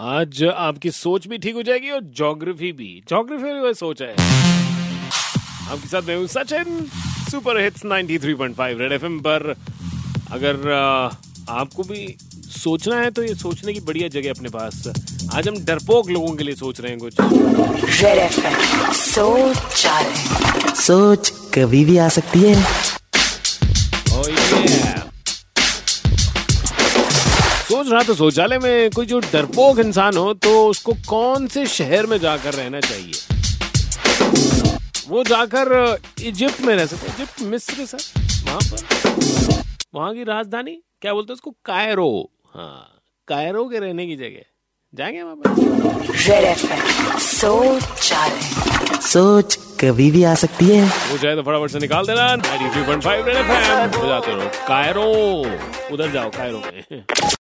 आज आपकी सोच भी ठीक हो जाएगी और जोग्राफी भी। जोग्राफी में सोच है। आपके साथ मैं हूँ Sachin super hits 93.5 red FM पर। अगर आपको भी सोचना है तो ये सोचने की बढ़िया जगह अपने पास। आज हम डरपोक लोगों के लिए सोच रहे हैं कुछ। सोच सोच कभी भी आ सकती है। सोच रहा तो शौचालय में कोई जो डरपोक इंसान हो तो उसको कौन से शहर में जाकर रहना चाहिए? वो जाकर इजिप्ट में रह सकते इजिप्ट मिस्र सर वहाँ पर। वहाँ की राजधानी क्या बोलते हैं उसको? कायरो। हाँ कायरो के रहने की जगह। जाएँगे वहाँ पर? सोच सोच कभी भी आ सकती है। वो चाहे तो फटाफट से निकाल देना। 93.5 रेड एफएम बजाते रहो। कायरो। उधर जाओ कायरो में।